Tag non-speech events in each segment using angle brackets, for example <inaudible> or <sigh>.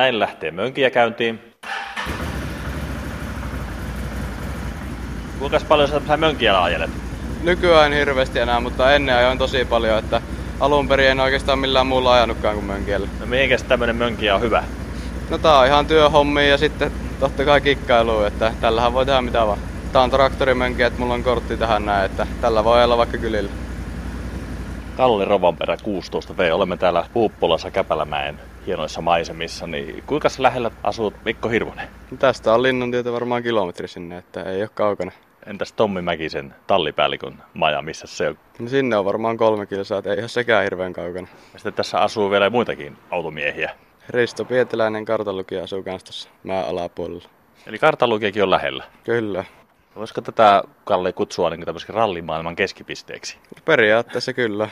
Näin lähtee mönkiä käyntiin. Kuinka paljon sä mönkiä ajelet? Nykyään hirveästi enää, mutta ennen ajoin tosi paljon, että alun perin en oikeastaan millään muulla ajanutkaan kuin mönkiellä. No mihinkäs tämmönen mönkiä on hyvä? No tää on ihan työhommia ja sitten totta kai kikkailu, että tällähän voi tehdä mitä vaan. Tää on traktorimönkiä, että mulla on kortti tähän näin, että tällä voi olla vaikka kylillä. Kalle Rovanperä 16V. Olemme täällä Puuppolassa Käpälämäen hienoissa maisemissa. Niin kuinka lähellä asuu Mikko Hirvonen? Tästä on Linnantietä varmaan kilometri sinne, että ei ole kaukana. Entäs Tommi Mäkisen tallipäällikön maja, missä se on? No sinne on varmaan kolme kilsaa, että ei ole sekään hirveän kaukana. Ja sitten tässä asuu vielä muitakin automiehiä. Risto Pieteläinen kartalukija asuu kanssa tuossa maa alapuolella. Eli kartalukijakin on lähellä. Kyllä. Voisiko tätä Kalle kutsua niin tämmöiseksi rallimaailman keskipisteeksi? Periaatteessa kyllä.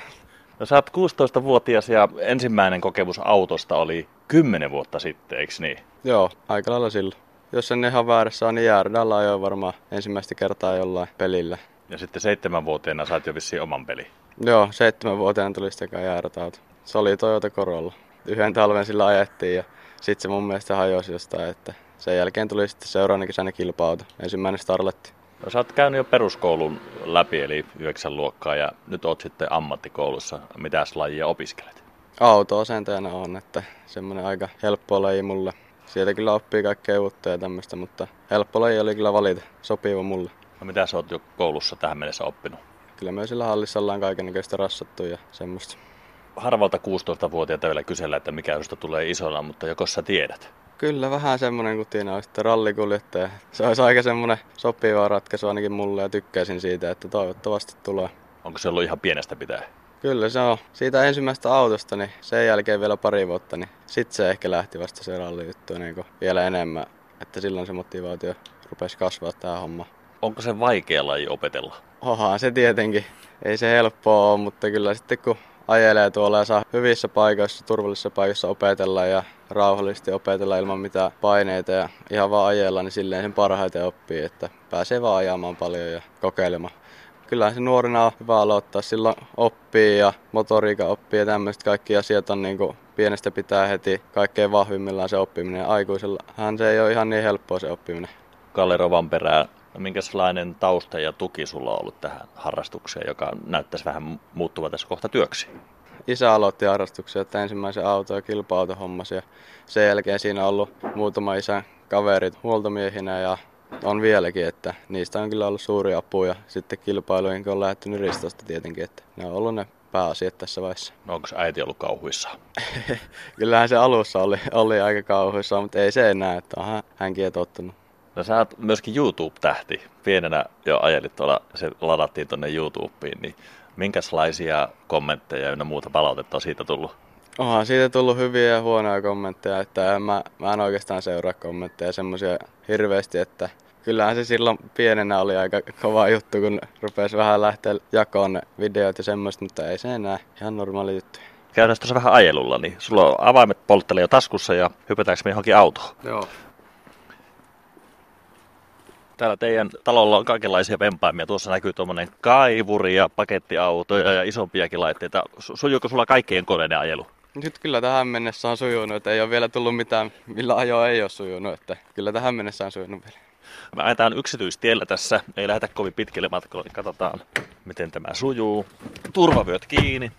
No sä oot 16-vuotias ja ensimmäinen kokemus autosta oli 10 vuotta sitten, eikö niin? Joo, aika lailla silloin. Jos en ihan väärässä on, niin Jäärdällä ajoin varmaan ensimmäistä kertaa jollain pelillä. Ja sitten seitsemänvuotiaana sait jo vissiin oman peli. Joo, seitsemänvuotiaana tuli sitten Jäärdäauto. Se oli Toyota Corolla. Yhden talven sillä ajettiin ja sitten se mun mielestä hajosi jostain, että sen jälkeen tuli sitten seuraavana kesänä kilpa-auto, ensimmäinen Starletti. No, sä oot käynyt jo peruskoulun läpi, eli 9 luokkaa, ja nyt oot sitten ammattikoulussa. Mitäs lajia opiskelet? Auto-asentajana on, että semmoinen aika helppo laji mulle. Sieltä kyllä oppii kaikkea uutta ja tämmöistä, mutta helppo laji oli kyllä valita, sopiva mulle. No mitä sä oot jo koulussa tähän mennessä oppinut? Kyllä me sillä hallissa ollaan kaikenlaista rassattu ja semmoista. Harvalta 16-vuotiaita vielä kysellä, että mikä josta tulee isona, mutta joko sä tiedät? Kyllä vähän semmoinen kutina on sitten rallikuljettaja. Se olisi aika semmoinen sopiva ratkaisu ainakin mulle ja tykkäisin siitä, että toivottavasti tulee. Onko se ollut ihan pienestä pitää? Kyllä se on. Siitä ensimmäisestä autosta, niin sen jälkeen vielä pari vuotta, niin sitten se ehkä lähti vasta se rallijuttu niin vielä enemmän. Että silloin se motivaatio rupesi kasvaa tämä homma. Onko se vaikea laji opetella? Oha, se tietenkin. Ei se helppoa ole, mutta kyllä sitten kun ajelee tuolla ja saa hyvissä paikoissa, turvallisissa paikoissa opetella ja rauhallisesti opetella ilman mitään paineita ja ihan vaan ajella, niin silleen sen parhaiten oppii, että pääsee vaan ajamaan paljon ja kokeilemaan. Kyllähän se nuorena on hyvä aloittaa, silloin oppii ja motoriikka oppii ja tämmöiset kaikki asiat on niin kuin pienestä pitää heti kaikkein vahvimmillaan se oppiminen. Aikuisella hän se ei ole ihan niin helppoa se oppiminen. Kalle Rovanperää, no minkälainen tausta ja tuki sulla on ollut tähän harrastukseen, joka näyttäisi vähän muuttuva tässä kohta työksi? Isä aloitti harrastuksen, että ensimmäisen auto- ja kilpa hommasi ja sen jälkeen siinä on ollut muutama isän kaverit huoltomiehinä ja on vieläkin, että niistä on kyllä ollut suuri apu ja sitten kilpailuihin on lähtenyt Ristosta tietenkin, että ne on ollut ne pääasiat tässä vaiheessa. No onko äiti ollut kauhuissa? <laughs> Kyllähän se alussa oli, oli aika kauhuissa, mutta ei se enää, että onhan hänkin tottunut. No sä oot myöskin YouTube-tähti. Pienenä jo ajelit tuolla, se ladattiin tuonne YouTubeen, niin minkälaisia kommentteja ja muuta palautetta on siitä tullut? Onhan siitä tullut hyviä ja huonoja kommentteja, että mä, mä en oikeastaan seuraa kommentteja semmoisia hirveästi, että kyllähän se silloin pienenä oli aika kova juttu, kun rupesi vähän lähteä jakoon ne videot ja semmoista, mutta ei se enää ihan normaali juttu. Käydään tuossa vähän ajelulla, niin sulla on avaimet polttelee jo taskussa ja hypätäänkö me johonkin autoon? Joo. Täällä teidän talolla on kaikenlaisia vempaimia. Tuossa näkyy tuommoinen kaivuri ja pakettiautoja ja isompiakin laitteita. Sujuuko sulla kaikkien koneiden ajelu? Nyt kyllä tähän mennessä on sujunut, että ei ole vielä tullut mitään, millä ajo ei ole sujunut, että kyllä tähän mennessä on sujunut vielä. Me ajetaan yksityistiellä tässä, ei lähdetä kovin pitkille matkoille, niin katsotaan miten tämä sujuu. Turvavyöt kiinni.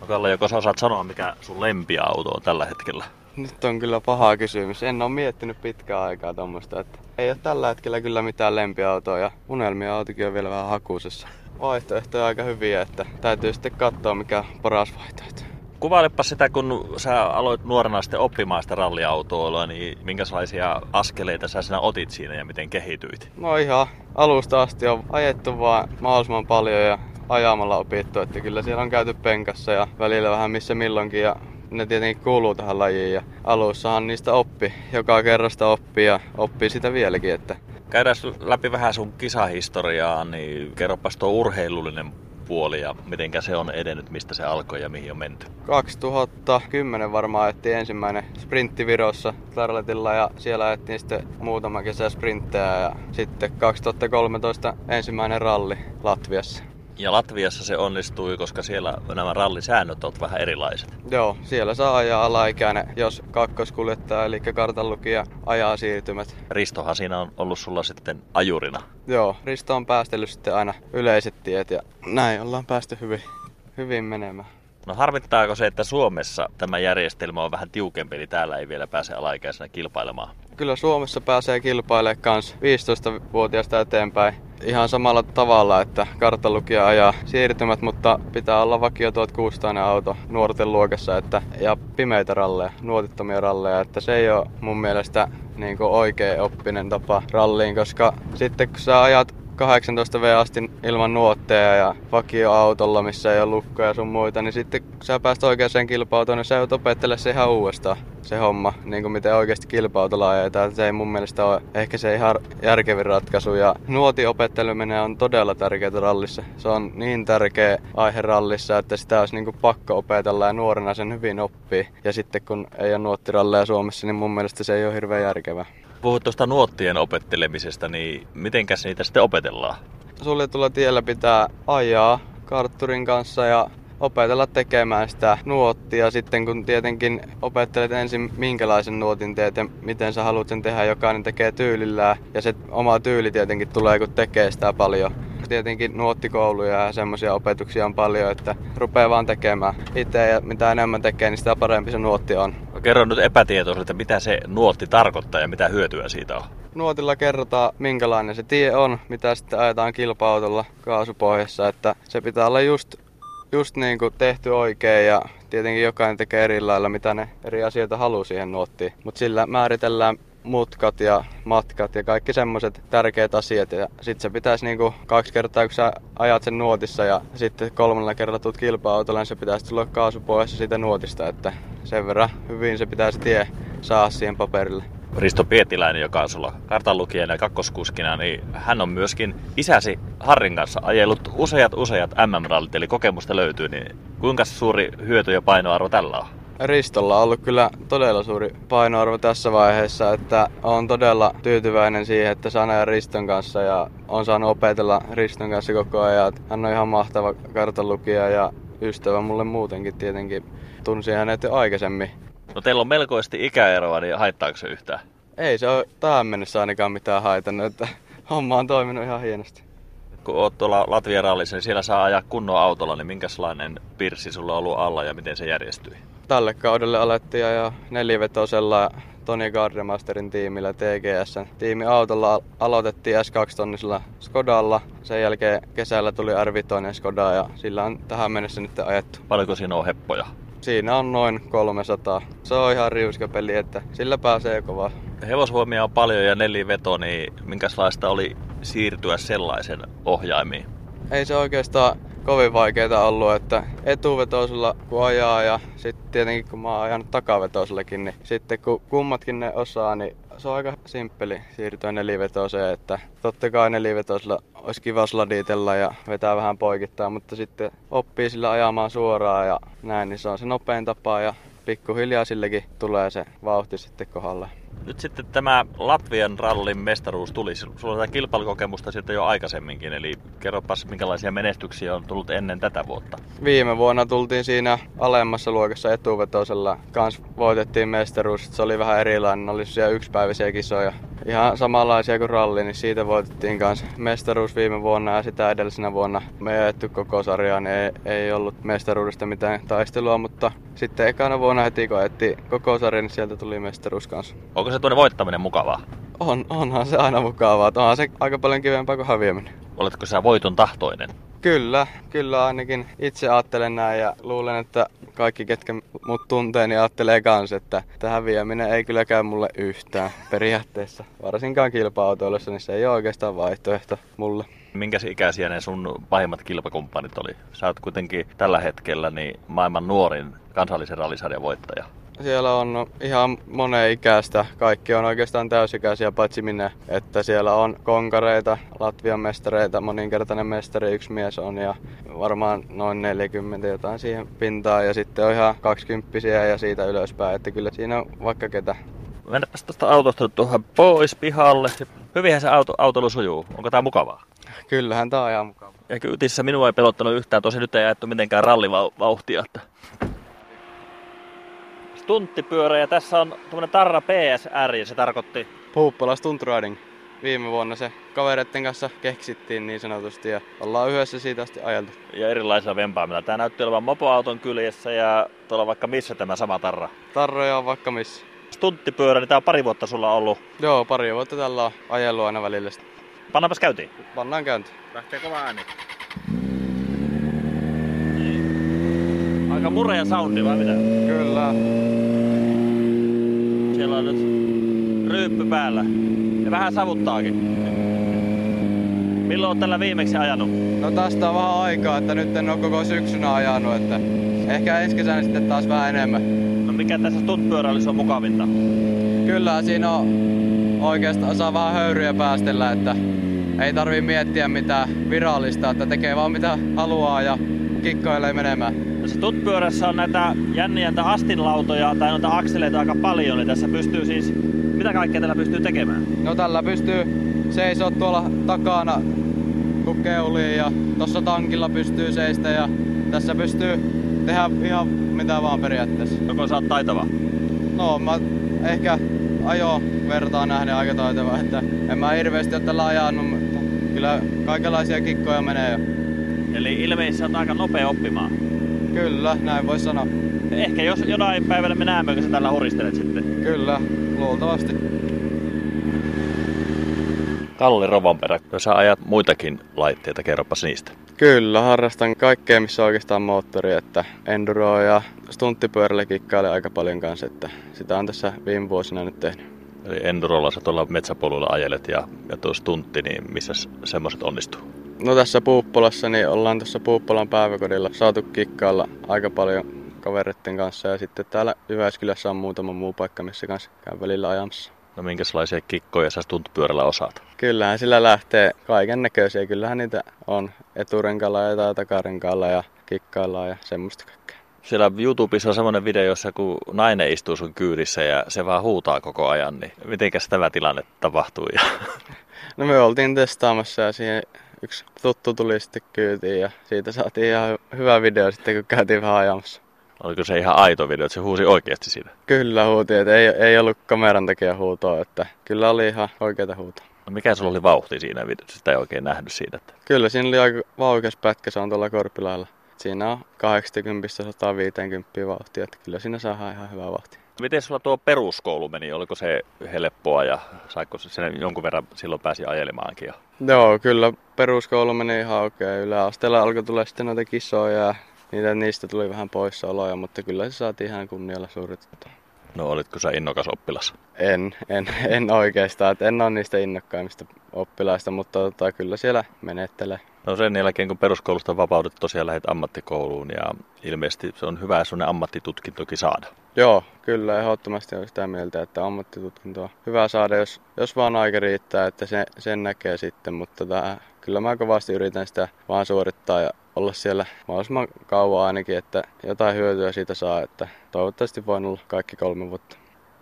No Kalle, joko sä osaat sanoa, mikä sun lempiauto on tällä hetkellä? Nyt on kyllä paha kysymys. En ole miettinyt pitkään aikaa tuommoista, että ei ole tällä hetkellä kyllä mitään lempiautoa ja unelmia autokin on vielä vähän hakuisessa. Vaihtoehtoja aika hyviä, että täytyy sitten katsoa mikä paras vaihtoehto. Kuvailepa sitä, kun sä aloit nuorena sitten oppimaan sitä ralliautoilua, niin minkälaisia askeleita sä sinä otit siinä ja miten kehityit? No ihan alusta asti on ajettu vaan mahdollisimman paljon ja ajamalla opittu, että kyllä siellä on käyty penkassa ja välillä vähän missä milloinkin ja ne tietenkin kuuluu tähän lajiin ja alussahan niistä oppi, joka kerrasta oppii ja oppii sitä vieläkin, että Käydään läpi vähän sun kisahistoriaa, niin kerropas tuo urheilullinen puoli ja miten se on edennyt, mistä se alkoi ja mihin on menty? 2010 varmaan ajettiin ensimmäinen sprintti Virossa Tarletilla ja siellä ajettiin sitten muutama kesä sprinttejä ja sitten 2013 ensimmäinen ralli Latviassa. Ja Latviassa se onnistui, koska siellä nämä rallisäännöt ovat vähän erilaiset. Joo, siellä saa ajaa alaikäinen, jos kakkoskuljettaja, eli kartanlukija, ajaa siirtymät. Ristohan siinä on ollut sulla sitten ajurina. Joo, Risto on päästellyt sitten aina yleiset tiet ja näin ollaan päästy hyvin, hyvin menemään. No harmittaako se, että Suomessa tämä järjestelmä on vähän tiukempi, eli täällä ei vielä pääse alaikäisenä kilpailemaan? Kyllä Suomessa pääsee kilpailemaan kans 15-vuotiaasta eteenpäin ihan samalla tavalla, että kartalukija ajaa siirtymät, mutta pitää olla vakio 1600 auto nuorten luokassa että, ja pimeitä ralleja, nuotittomia ralleja, että se ei ole mun mielestä niin oikea oppinen tapa ralliin, koska sitten kun sä ajat 18 V asti ilman nuotteja ja vakioautolla, missä ei ole lukkoja sun muita, niin sitten kun sä pääst oikeaan kilpautoon, niin sä joudut opettelemaan se ihan uudestaan, se homma, niin kuin miten oikeasti kilpautolla ajetaan. Se ei mun mielestä ole ehkä se ihan järkevin ratkaisu. Ja nuotiopetteleminen on todella tärkeää rallissa. Se on niin tärkeä aihe rallissa, että sitä olisi niin kuin pakko opetella ja nuorena sen hyvin oppii. Ja sitten kun ei ole nuottiralleja Suomessa, niin mun mielestä se ei ole hirveän järkevää puhut tuosta nuottien opettelemisesta, niin mitenkäs niitä sitten opetellaan? Suljetulla tiellä pitää ajaa kartturin kanssa ja opetella tekemään sitä nuottia. Sitten kun tietenkin opettelet ensin minkälaisen nuotin teet ja miten sä haluat sen tehdä, jokainen tekee tyylillään. Ja se oma tyyli tietenkin tulee, kun tekee sitä paljon. Tietenkin nuottikouluja ja semmoisia opetuksia on paljon, että rupeaa vaan tekemään itse ja mitä enemmän tekee, niin sitä parempi se nuotti on. Kerro nyt epätietoisesti, mitä se nuotti tarkoittaa ja mitä hyötyä siitä on. Nuotilla kerrotaan, minkälainen se tie on, mitä sitten ajetaan kilpa-autolla kaasupohjassa, että se pitää olla just just niin kuin tehty oikein ja tietenkin jokainen tekee eri lailla, mitä ne eri asioita haluaa siihen nuottiin. Mutta sillä määritellään mutkat ja matkat ja kaikki semmoiset tärkeät asiat. Ja sitten se pitäisi niinku kaksi kertaa, kun sä ajat sen nuotissa ja sitten kolmannella kerralla tuut kilpa-autolla, niin se pitäisi tulla kaasupohjassa siitä nuotista. Että sen verran hyvin se pitäisi tie saa siihen paperille. Risto Pietiläinen, joka on sulla kartanlukijana ja kakkoskuskina, niin hän on myöskin isäsi Harrin kanssa ajellut useat useat MM-rallit, eli kokemusta löytyy, niin kuinka suuri hyöty ja painoarvo tällä on? Ristolla on ollut kyllä todella suuri painoarvo tässä vaiheessa, että on todella tyytyväinen siihen, että saan ajaa Riston kanssa ja on saanut opetella Riston kanssa koko ajan. Hän on ihan mahtava kartanlukija ja ystävä mulle muutenkin tietenkin. Tunsin hänet jo aikaisemmin No teillä on melkoisesti ikäeroa, niin haittaako se yhtään? Ei se ole tähän mennessä ainakaan mitään haitannut, että <laughs> homma on toiminut ihan hienosti. Kun oot tuolla Latvian rallissa, niin siellä saa ajaa kunnon autolla, niin minkälainen pirssi sulla on ollut alla ja miten se järjestyi? Tälle kaudelle alettiin ajaa nelivetosella Toni Gardemasterin tiimillä TGS. Tiimi autolla aloitettiin S2-tonnisella Skodalla. Sen jälkeen kesällä tuli R5 Skoda ja sillä on tähän mennessä nyt ajettu. Paljonko siinä on heppoja? Siinä on noin 300. Se on ihan riuskapeli, että sillä pääsee kovaa. Hevosvoimia on paljon ja neliveto, niin minkälaista oli siirtyä sellaisen ohjaimiin? Ei se oikeastaan kovin vaikeaa ollut, että etuvetoisella kun ajaa ja sitten tietenkin kun mä oon ajanut takavetoisellakin, niin sitten kun kummatkin ne osaa, niin se on aika simppeli siirtyä nelivetoiseen, että totta kai nelivetoisella olisi kiva sladitella ja vetää vähän poikittaa, mutta sitten oppii sillä ajamaan suoraan ja näin, niin se on se nopein tapa ja pikkuhiljaa sillekin tulee se vauhti sitten kohdalle. Nyt sitten tämä Latvian rallin mestaruus tuli. Sulla on tätä kilpailukokemusta sitten jo aikaisemminkin, eli kerropas minkälaisia menestyksiä on tullut ennen tätä vuotta. Viime vuonna tultiin siinä alemmassa luokassa etuvetoisella. Kans voitettiin mestaruus, se oli vähän erilainen, oli siellä yksipäiväisiä kisoja. Ihan samanlaisia kuin ralli, niin siitä voitettiin kans mestaruus viime vuonna ja sitä edellisenä vuonna me ei ajettu koko sarjaa, niin ei, ei ollut mestaruudesta mitään taistelua, mutta sitten ekana vuonna heti kun koko sarja, niin sieltä tuli mestaruus kanssa. Onko se tuonne voittaminen mukavaa? On, onhan se aina mukavaa. Onhan se aika paljon kivempaa kuin häviäminen. Oletko sä voiton tahtoinen? Kyllä, kyllä ainakin itse ajattelen näin ja luulen, että kaikki ketkä mut tuntee, niin ajattelee kans, että tämä häviäminen ei kyllä käy mulle yhtään periaatteessa. Varsinkaan kilpa-autoilussa, niin se ei ole oikeastaan vaihtoehto mulle. Minkä ikäisiä ne sun pahimmat kilpakumppanit oli? Sä oot kuitenkin tällä hetkellä niin maailman nuorin kansallisen rallisarjan voittaja. Siellä on ihan moneen ikäistä. Kaikki on oikeastaan täysikäisiä, paitsi minne. Että siellä on konkareita, Latvian mestareita, moninkertainen mestari yksi mies on ja varmaan noin 40 jotain siihen pintaan. Ja sitten on ihan 20 ja siitä ylöspäin, että kyllä siinä on vaikka ketä. Mennäpäs tuosta autosta tuohon pois pihalle. Hyvinhän se auto, autoilu sujuu. Onko tää mukavaa? Kyllähän tää on ihan mukavaa. Ja kyytissä minua ei pelottanut yhtään, tosi nyt ei ajettu mitenkään rallivauhtia. Että... Stunttipyörä ja tässä on tuommoinen Tarra PSR ja se tarkoitti... Puuppala Stunt Riding. Viime vuonna se kavereiden kanssa keksittiin niin sanotusti ja ollaan yhdessä siitä asti ajeltu. Ja erilaisilla vempaamilla. Tämä näytti olevan mopoauton kyljessä ja tuolla vaikka missä tämä sama Tarra. Tarroja on vaikka missä. Stunttipyörä, niin tämä on pari vuotta sulla ollut. Joo, pari vuotta tällä on ajellut aina välillä. Pannaanpas käyntiin. Pannaan käyntiin. Lähtee kova ääni. Aika mureja soundi vai mitä? Kyllä. Siellä on nyt ryyppy päällä. Ja vähän savuttaakin. Milloin on tällä viimeksi ajanut? No tästä on vähän aikaa, että nyt en ole koko syksynä ajanut, että ehkä ensi kesänä sitten taas vähän enemmän. No mikä tässä stuntpyöräilyssä on mukavinta? Kyllä siinä on oikeastaan saa vähän höyryjä päästellä, että ei tarvii miettiä mitään virallista, että tekee vaan mitä haluaa ja kikkoilee menemään. Tässä tutpyörässä on näitä jänniä astinlautoja tai noita akseleita aika paljon, niin tässä pystyy siis, mitä kaikkea tällä pystyy tekemään? No tällä pystyy seisoo tuolla takana kun keulii ja tuossa tankilla pystyy seistä ja tässä pystyy tehdä ihan mitä vaan periaatteessa. Joko sä oot taitava? No mä ehkä ajo vertaa nähden aika taitava, että en mä hirveästi ole tällä ajanut, mutta kyllä kaikenlaisia kikkoja menee jo. Eli ilmeisesti on aika nopea oppimaan. Kyllä, näin voi sanoa. Ehkä jos jonain päivänä me näemme, kun sä tällä huristelet sitten. Kyllä, luultavasti. Kalli Rovonperä, jos sä ajat muitakin laitteita, kerropas niistä. Kyllä, harrastan kaikkea, missä on oikeastaan moottori, että enduroa ja stunttipyörällä kikkailen aika paljon kanssa, että sitä on tässä viime vuosina nyt tehnyt. Eli endurolla sä tuolla metsäpolulla ajelet ja, ja tuo stuntti, niin missä semmoiset onnistuu? No tässä Puuppolassa, niin ollaan tuossa Puuppolan päiväkodilla saatu kikkailla aika paljon kavereiden kanssa ja sitten täällä Jyväskylässä on muutama muu paikka, missä kanssa käy välillä ajamassa. No minkälaisia kikkoja sä stuntpyörällä osaat? Kyllähän sillä lähtee kaiken näköisiä. Kyllähän niitä on eturenkalla ja takarenkalla ja kikkaillaan ja semmoista kaikkea. Siellä YouTubessa on semmoinen video, jossa kun nainen istuu sun kyydissä ja se vaan huutaa koko ajan, niin mitenkäs tämä tilanne tapahtui? <laughs> no me oltiin testaamassa ja siihen yksi tuttu tuli sitten kyytiin ja siitä saatiin ihan hyvä video sitten kun käytiin vähän ajamassa. Oliko se ihan aito video, että se huusi oikeasti siitä? Kyllä huuti, että ei, ei ollut kameran takia huutoa, että kyllä oli ihan oikeita huutoa. No mikä sulla oli vauhti siinä videossa? Sitä ei oikein nähnyt siitä. Että... Kyllä siinä oli aika vauhkas pätkä, se on tuolla Korpilailla. Siinä on 80-150 vauhtia, että kyllä siinä saa ihan hyvä vauhti. Miten sulla tuo peruskoulu meni? Oliko se helppoa ja saiko se sen jonkun verran silloin pääsi ajelemaankin? Joo, kyllä peruskoulu meni ihan oikein. Yläasteella alkoi tulla sitten noita kisoja ja niitä, niistä tuli vähän poissaoloja, mutta kyllä se saatiin ihan kunnialla suoritettua. No olitko sä innokas oppilas? En, en, <laughs> en oikeastaan. Että en ole niistä innokkaimmista oppilaista, mutta tota, kyllä siellä menettelee. No sen jälkeen, kun peruskoulusta vapaudet tosiaan lähdet ammattikouluun ja ilmeisesti se on hyvä sellainen ammattitutkintokin saada. Joo, kyllä ehdottomasti on sitä mieltä, että ammattitutkinto on hyvä saada, jos, jos vaan aika riittää, että se, sen näkee sitten, mutta tota, kyllä mä kovasti yritän sitä vaan suorittaa ja olla siellä mahdollisimman kauan ainakin, että jotain hyötyä siitä saa, että toivottavasti voin olla kaikki kolme vuotta.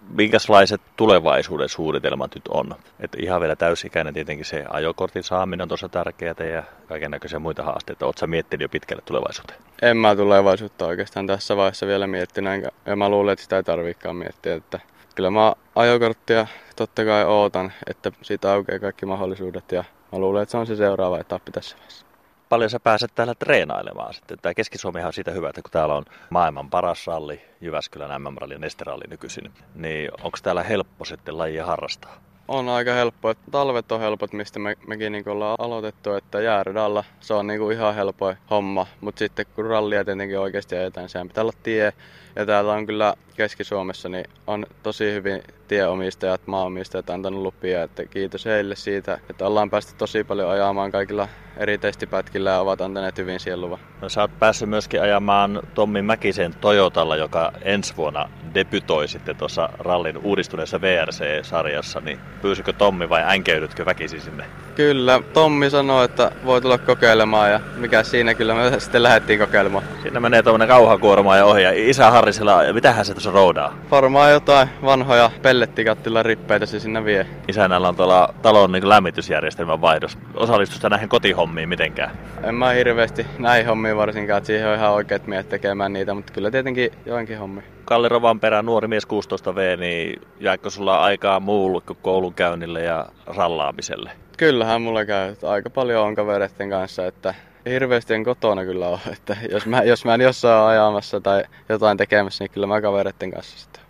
Minkälaiset tulevaisuuden suunnitelmat nyt on? Et ihan vielä täysikäinen tietenkin se ajokortin saaminen on tuossa tärkeää ja kaiken näköisiä muita haasteita. Oletko miettinyt jo pitkälle tulevaisuuteen? En mä tulevaisuutta oikeastaan tässä vaiheessa vielä miettinyt, ja mä luulen, että sitä ei tarvikaan miettiä. Että kyllä mä ajokorttia totta kai ootan, että siitä aukeaa kaikki mahdollisuudet ja mä luulen, että se on se seuraava etappi tässä vaiheessa paljon sä pääset täällä treenailemaan sitten. Tämä Keski-Suomi on siitä hyvä, että kun täällä on maailman paras ralli, Jyväskylän MM-ralli ja Nesteralli nykyisin, niin onko täällä helppo sitten lajia harrastaa? On aika helppo. Talvet on helpot, mistä me, mekin niin ollaan aloitettu, että jääradalla se on niin ihan helppo homma. Mutta sitten kun rallia tietenkin oikeasti ajetaan, niin sehän pitää olla tie. Ja täällä on kyllä Keski-Suomessa niin on tosi hyvin tieomistajat, maanomistajat antanut lupia. Että kiitos heille siitä, että ollaan päästy tosi paljon ajamaan kaikilla eri testipätkillä ja ovat antaneet hyvin siihen luvan. No, sä oot päässyt myöskin ajamaan Tommi Mäkisen Toyotalla, joka ensi vuonna debytoi sitten tuossa rallin uudistuneessa VRC-sarjassa, niin pyysikö Tommi vai änkeydytkö väkisin sinne? Kyllä, Tommi sanoi, että voi tulla kokeilemaan ja mikä siinä kyllä me <laughs> sitten lähdettiin kokeilemaan. Siinä menee tuommoinen kauhakuorma ja ohi ja isä Harrisella, mitähän se tuossa roudaa? Varmaan jotain vanhoja pellettikattila rippeitä se sinne vie. Isännällä on tuolla talon niin lämmitysjärjestelmän vaihdos. Osallistusta näihin kotihommiin mitenkään? En mä hirveästi näihin hommiin varsinkaan, että siihen on ihan oikeat miehet tekemään niitä, mutta kyllä tietenkin joinkin hommi. Kalle Rovanperä, nuori mies 16V, niin jääkö sulla aikaa muulle kuin koulunkäynnille ja rallaamiselle? Kyllähän mulla käy, aika paljon on kavereiden kanssa, että hirveästi en kotona kyllä ole. Että jos, mä, jos mä en jossain ole ajamassa tai jotain tekemässä, niin kyllä mä kavereiden kanssa sitten.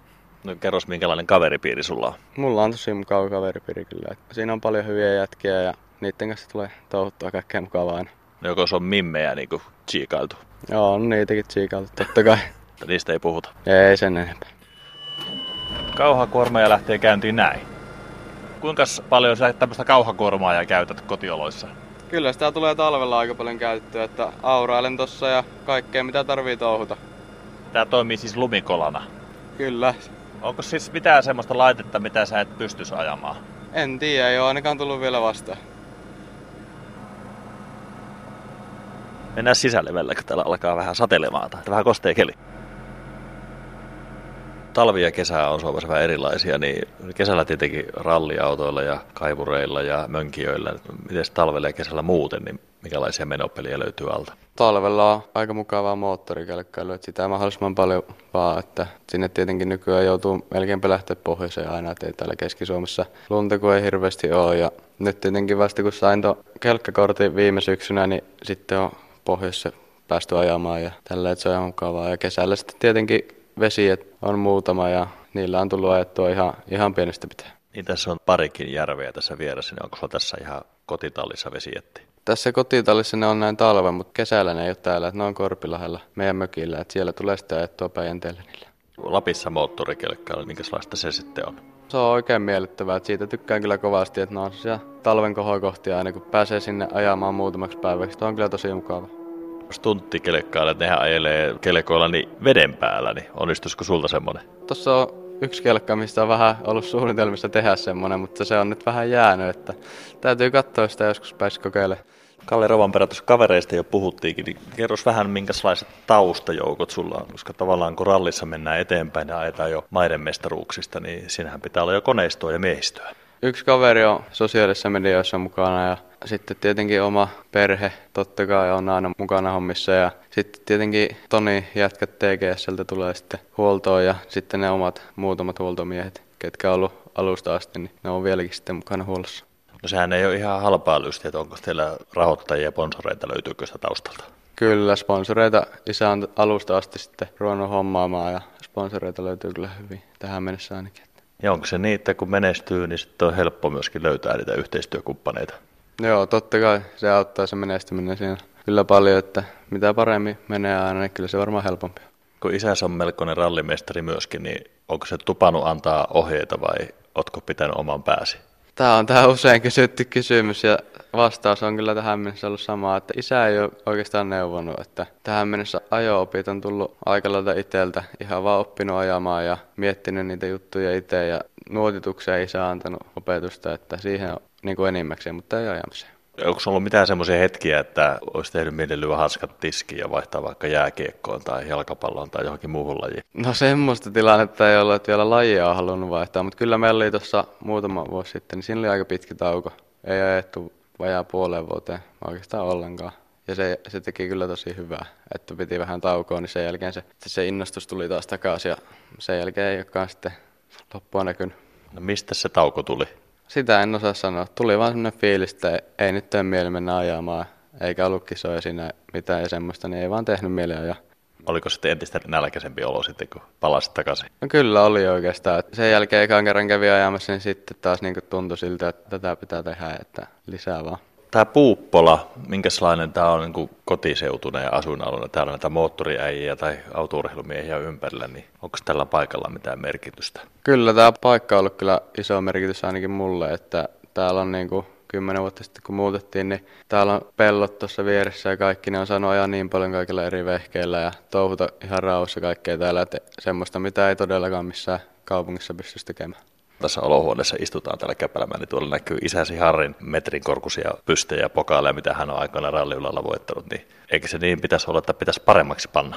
No kerros, minkälainen kaveripiiri sulla on? Mulla on tosi mukava kaveripiiri kyllä. Siinä on paljon hyviä jätkiä ja niiden kanssa tulee touhuttua kaikkea mukavaa aina. No joko se on mimmejä niin kuin tsiikailtu? Joo, on niitäkin tsiikailtu, totta kai. <laughs> Niistä ei puhuta. Ei sen enempää. Kauhakuormaja lähtee käyntiin näin. Kuinka paljon sä tämmöistä kauhakuormaa käytät kotioloissa? Kyllä sitä tulee talvella aika paljon käyttöä, että aurailen tossa ja kaikkea mitä tarvii touhuta. Tää toimii siis lumikolana? Kyllä. Onko siis mitään semmoista laitetta, mitä sä et pystys ajamaan? En tiedä, ei ole ainakaan tullut vielä vastaan. Mennään sisälle vielä, kun täällä alkaa vähän satelemaan tai vähän kostea keli talvi ja kesä on Suomessa vähän erilaisia, niin kesällä tietenkin ralliautoilla ja kaivureilla ja mönkijöillä. Miten talvella ja kesällä muuten, niin minkälaisia menopeliä löytyy alta? Talvella on aika mukavaa moottorikelkkailu, että sitä mahdollisimman paljon vaan, että sinne tietenkin nykyään joutuu melkein lähteä pohjoiseen aina, että ei täällä Keski-Suomessa lunta kun ei hirveästi ole. Ja nyt tietenkin vasta kun sain tuon kelkkakortin viime syksynä, niin sitten on pohjoisessa päästy ajamaan ja tällä, että se on ihan mukavaa. Ja kesällä sitten tietenkin vesi on muutama ja niillä on tullut ajettua ihan, ihan pienestä pitää. Niin tässä on parikin järveä tässä vieressä, niin onko tässä ihan kotitallissa vesietti? Tässä kotitallissa ne on näin talven, mutta kesällä ne ei ole täällä, että ne on Korpilahella meidän mökillä, että siellä tulee sitä ajettua Päijänteellä niillä. Lapissa moottorikelkkailu, minkälaista se sitten on? Se on oikein miellyttävää, että siitä tykkään kyllä kovasti, että ne on siellä talven kohokohtia aina kun pääsee sinne ajamaan muutamaksi päiväksi. Se on kyllä tosi mukava stunttikelekkailla, että nehän ajelee kelkoilla niin veden päällä, niin onnistuisiko sulta semmonen? Tuossa on yksi kelkka, mistä on vähän ollut suunnitelmissa tehdä semmonen, mutta se on nyt vähän jäänyt, että täytyy katsoa sitä joskus pääsi kokeilemaan. Kalle Rovanperä tuossa kavereista jo puhuttiinkin, niin kerros vähän minkälaiset taustajoukot sulla on, koska tavallaan kun rallissa mennään eteenpäin ja ajetaan jo maiden mestaruuksista, niin siinähän pitää olla jo koneistoa ja miehistöä. Yksi kaveri on sosiaalisessa medioissa mukana ja sitten tietenkin oma perhe totta kai on aina mukana hommissa ja sitten tietenkin Toni jätkät TGSltä tulee sitten huoltoon ja sitten ne omat muutamat huoltomiehet, ketkä on ollut alusta asti, niin ne on vieläkin sitten mukana huollossa. No sehän ei ole ihan halpaa lystiä, että onko teillä rahoittajia ja sponsoreita, löytyykö sitä taustalta? Kyllä, sponsoreita isä on alusta asti sitten ruvennut hommaamaan ja sponsoreita löytyy kyllä hyvin tähän mennessä ainakin. Ja onko se niin, että kun menestyy, niin sitten on helppo myöskin löytää niitä yhteistyökumppaneita? Joo, totta kai se auttaa se menestyminen siinä kyllä paljon, että mitä paremmin menee aina, niin kyllä se varmaan helpompi. Kun isäsi on melkoinen rallimestari myöskin, niin onko se tupannut antaa ohjeita vai otko pitänyt oman pääsi? Tämä on tämä usein kysytty kysymys ja vastaus on kyllä tähän mennessä ollut sama, että isä ei ole oikeastaan neuvonut, että tähän mennessä ajo-opit on tullut aika lailla itseltä, ihan vaan oppinut ajamaan ja miettinyt niitä juttuja itse ja nuotitukseen isä on antanut opetusta, että siihen on niin kuin enimmäkseen, mutta ei ajamiseen. Onko ollut mitään semmoisia hetkiä, että olisi tehnyt mieli lyö hanskat tiskiin ja vaihtaa vaikka jääkiekkoon tai jalkapalloon tai johonkin muuhun lajiin? No semmoista tilannetta ei ollut, että vielä lajia on halunnut vaihtaa, mutta kyllä meillä oli tuossa muutama vuosi sitten, niin siinä oli aika pitkä tauko. Ei ajettu vajaa puoleen vuoteen oikeastaan ollenkaan. Ja se, se teki kyllä tosi hyvää, että piti vähän taukoa, niin sen jälkeen se, se innostus tuli taas takaisin ja sen jälkeen ei olekaan sitten loppua näkynyt. No mistä se tauko tuli? Sitä en osaa sanoa. Tuli vaan semmoinen fiilis, että ei nyt tee mieli mennä ajamaan, eikä ollut kisoja siinä mitään ja semmoista, niin ei vaan tehnyt mieli ajaa. Oliko sitten entistä nälkäisempi olo sitten, kun palasit takaisin? No kyllä oli oikeastaan. Sen jälkeen ekan kerran kävi ajamassa, niin sitten taas niin tuntui siltä, että tätä pitää tehdä, että lisää vaan. Tämä Puuppola, minkälainen tämä on niin kotiseutuna ja asuinalueena? Täällä näitä moottoriäjiä tai autourheilumiehiä ympärillä, niin onko tällä paikalla mitään merkitystä? Kyllä tämä paikka on ollut kyllä iso merkitys ainakin mulle, että täällä on niin kuin kymmenen vuotta sitten kun muutettiin, niin täällä on pellot tuossa vieressä ja kaikki, ne on saanut ajaa niin paljon kaikilla eri vehkeillä ja touhuta ihan rauhassa kaikkea täällä, että semmoista mitä ei todellakaan missään kaupungissa pystyisi tekemään tässä olohuoneessa istutaan täällä käpälämään, niin tuolla näkyy isäsi Harrin metrin korkuisia pystejä ja pokaaleja, mitä hän on aikoina ralliulalla voittanut, niin eikö se niin pitäisi olla, että pitäisi paremmaksi panna?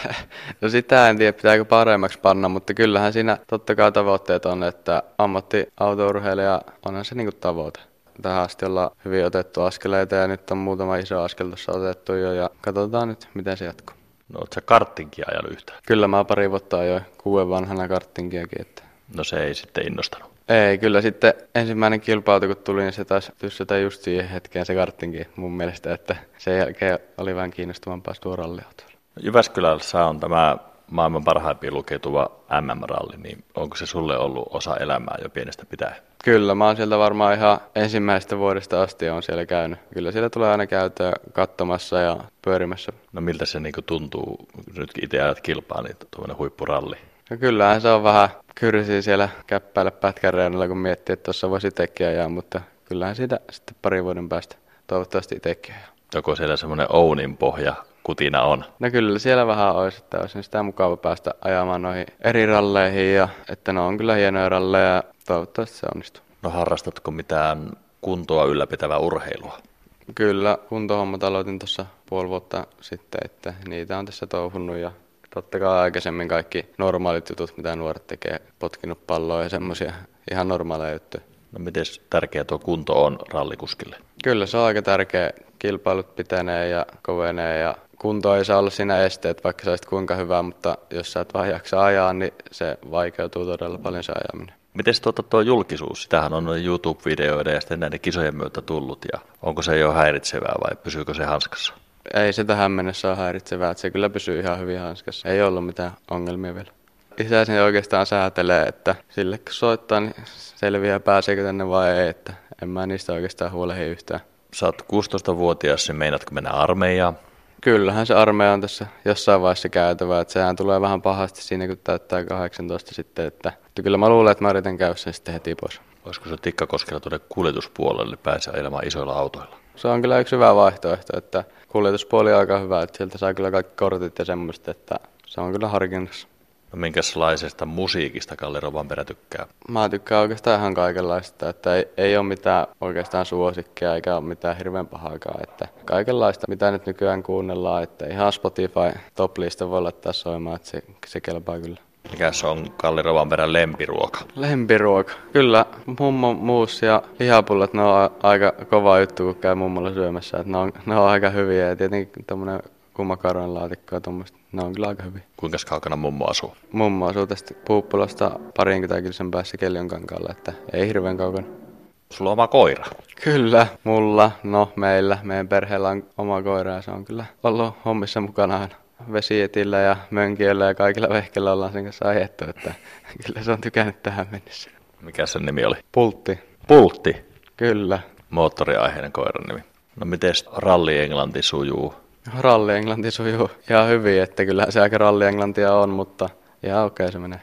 <laughs> no sitä en tiedä, pitääkö paremmaksi panna, mutta kyllähän siinä totta kai tavoitteet on, että ammattiautourheilija onhan se niinku tavoite. Tähän asti ollaan hyvin otettu askeleita ja nyt on muutama iso askel tuossa otettu jo ja katsotaan nyt, miten se jatkuu. No ootko sä karttinkia ajanut yhtään? Kyllä mä pari vuotta ajoin kuuden vanhana karttinkiakin, että No se ei sitten innostanut. Ei, kyllä sitten ensimmäinen kilpailu kun tuli, niin se taisi tyssätä just siihen hetkeen se karttinkin mun mielestä, että sen jälkeen oli vähän kiinnostavampaa tuo ralliauto. Jyväskylässä on tämä maailman parhaimpiin lukeutuva MM-ralli, niin onko se sulle ollut osa elämää jo pienestä pitäen? Kyllä, mä oon sieltä varmaan ihan ensimmäisestä vuodesta asti on siellä käynyt. Kyllä siellä tulee aina käytyä katsomassa ja pyörimässä. No miltä se niin tuntuu, nyt itse ajat kilpaa, niin tuommoinen huippuralli? No kyllähän se on vähän kyrsiä siellä käppäillä pätkän reunalla, kun miettii, että tuossa voisi itsekin ajaa, mutta kyllähän siitä sitten pari vuoden päästä toivottavasti itsekin ajaa. Joko siellä semmoinen Ounin pohja kutina on? No kyllä siellä vähän olisi, että olisi sitä mukava päästä ajamaan noihin eri ralleihin ja että ne on kyllä hienoja ralleja ja toivottavasti se onnistuu. No harrastatko mitään kuntoa ylläpitävää urheilua? Kyllä, kuntohommat aloitin tuossa puoli vuotta sitten, että niitä on tässä touhunut ja totta kai aikaisemmin kaikki normaalit jutut, mitä nuoret tekee, potkinut palloa ja semmoisia ihan normaaleja juttuja. No miten tärkeä tuo kunto on rallikuskille? Kyllä se on aika tärkeä. Kilpailut pitenee ja kovenee ja kunto ei saa olla siinä esteet, vaikka sä kuinka hyvä, mutta jos sä et vaan jaksa ajaa, niin se vaikeutuu todella paljon se ajaminen. Miten tuota tuo julkisuus? Sitähän on YouTube-videoida ja sitten näiden kisojen myötä tullut. Ja onko se jo häiritsevää vai pysyykö se hanskassa? Ei se tähän mennessä ole häiritsevää, että se kyllä pysyy ihan hyvin hanskassa. Ei ollut mitään ongelmia vielä. Isäsi oikeastaan säätelee, että sille kun soittaa, niin selviää pääseekö tänne vai ei, että en mä niistä oikeastaan huolehi yhtään. Sä oot 16-vuotias, niin meinaatko mennä armeijaan? Kyllähän se armeija on tässä jossain vaiheessa käytävä, että sehän tulee vähän pahasti siinä, kun täyttää 18 sitten, että, että kyllä mä luulen, että mä yritän käydä sen sitten heti pois. Olisiko se tikkakoskella tuonne kuljetuspuolelle pääsee ajamaan isoilla autoilla? Se on kyllä yksi hyvä vaihtoehto, että kuljetuspuoli on aika hyvä, että sieltä saa kyllä kaikki kortit ja semmoista, että se on kyllä harkinnassa. No minkälaisesta musiikista Kalle Rovanperä tykkää? Mä tykkään oikeastaan ihan kaikenlaista, että ei, ei ole mitään oikeastaan suosikkia eikä ole mitään hirveän pahaakaan, että kaikenlaista mitä nyt nykyään kuunnellaan, että ihan Spotify top-lista voi laittaa soimaan, että se, se kelpaa kyllä. Mikä se on Kalli Rovanperän lempiruoka? Lempiruoka? Kyllä, mummo muus ja lihapullat, ne on aika kova juttu, kun käy mummolla syömässä. Että ne, on, ne on aika hyviä ja tietenkin tämmöinen kumakarojen laatikko ja tuommoista, ne on kyllä aika hyviä. Kuinka kaukana mummo asuu? Mummo asuu tästä Puuppulasta parinkymmentä kilsan päässä Keljonkankaalla, että ei hirveän kaukana. Sulla on oma koira? Kyllä, mulla, no meillä, meidän perheellä on oma koira ja se on kyllä ollut hommissa mukana aina vesietillä ja mönkiöllä ja kaikilla vehkeillä ollaan sen kanssa ajettu, että <laughs> kyllä se on tykännyt tähän mennessä. Mikä sen nimi oli? Pultti. Pultti? Kyllä. Moottoriaiheinen koiran nimi. No miten ralli Englanti sujuu? Ralli Englanti sujuu ihan hyvin, että kyllä se aika ralli Englantia on, mutta ihan okei okay se menee.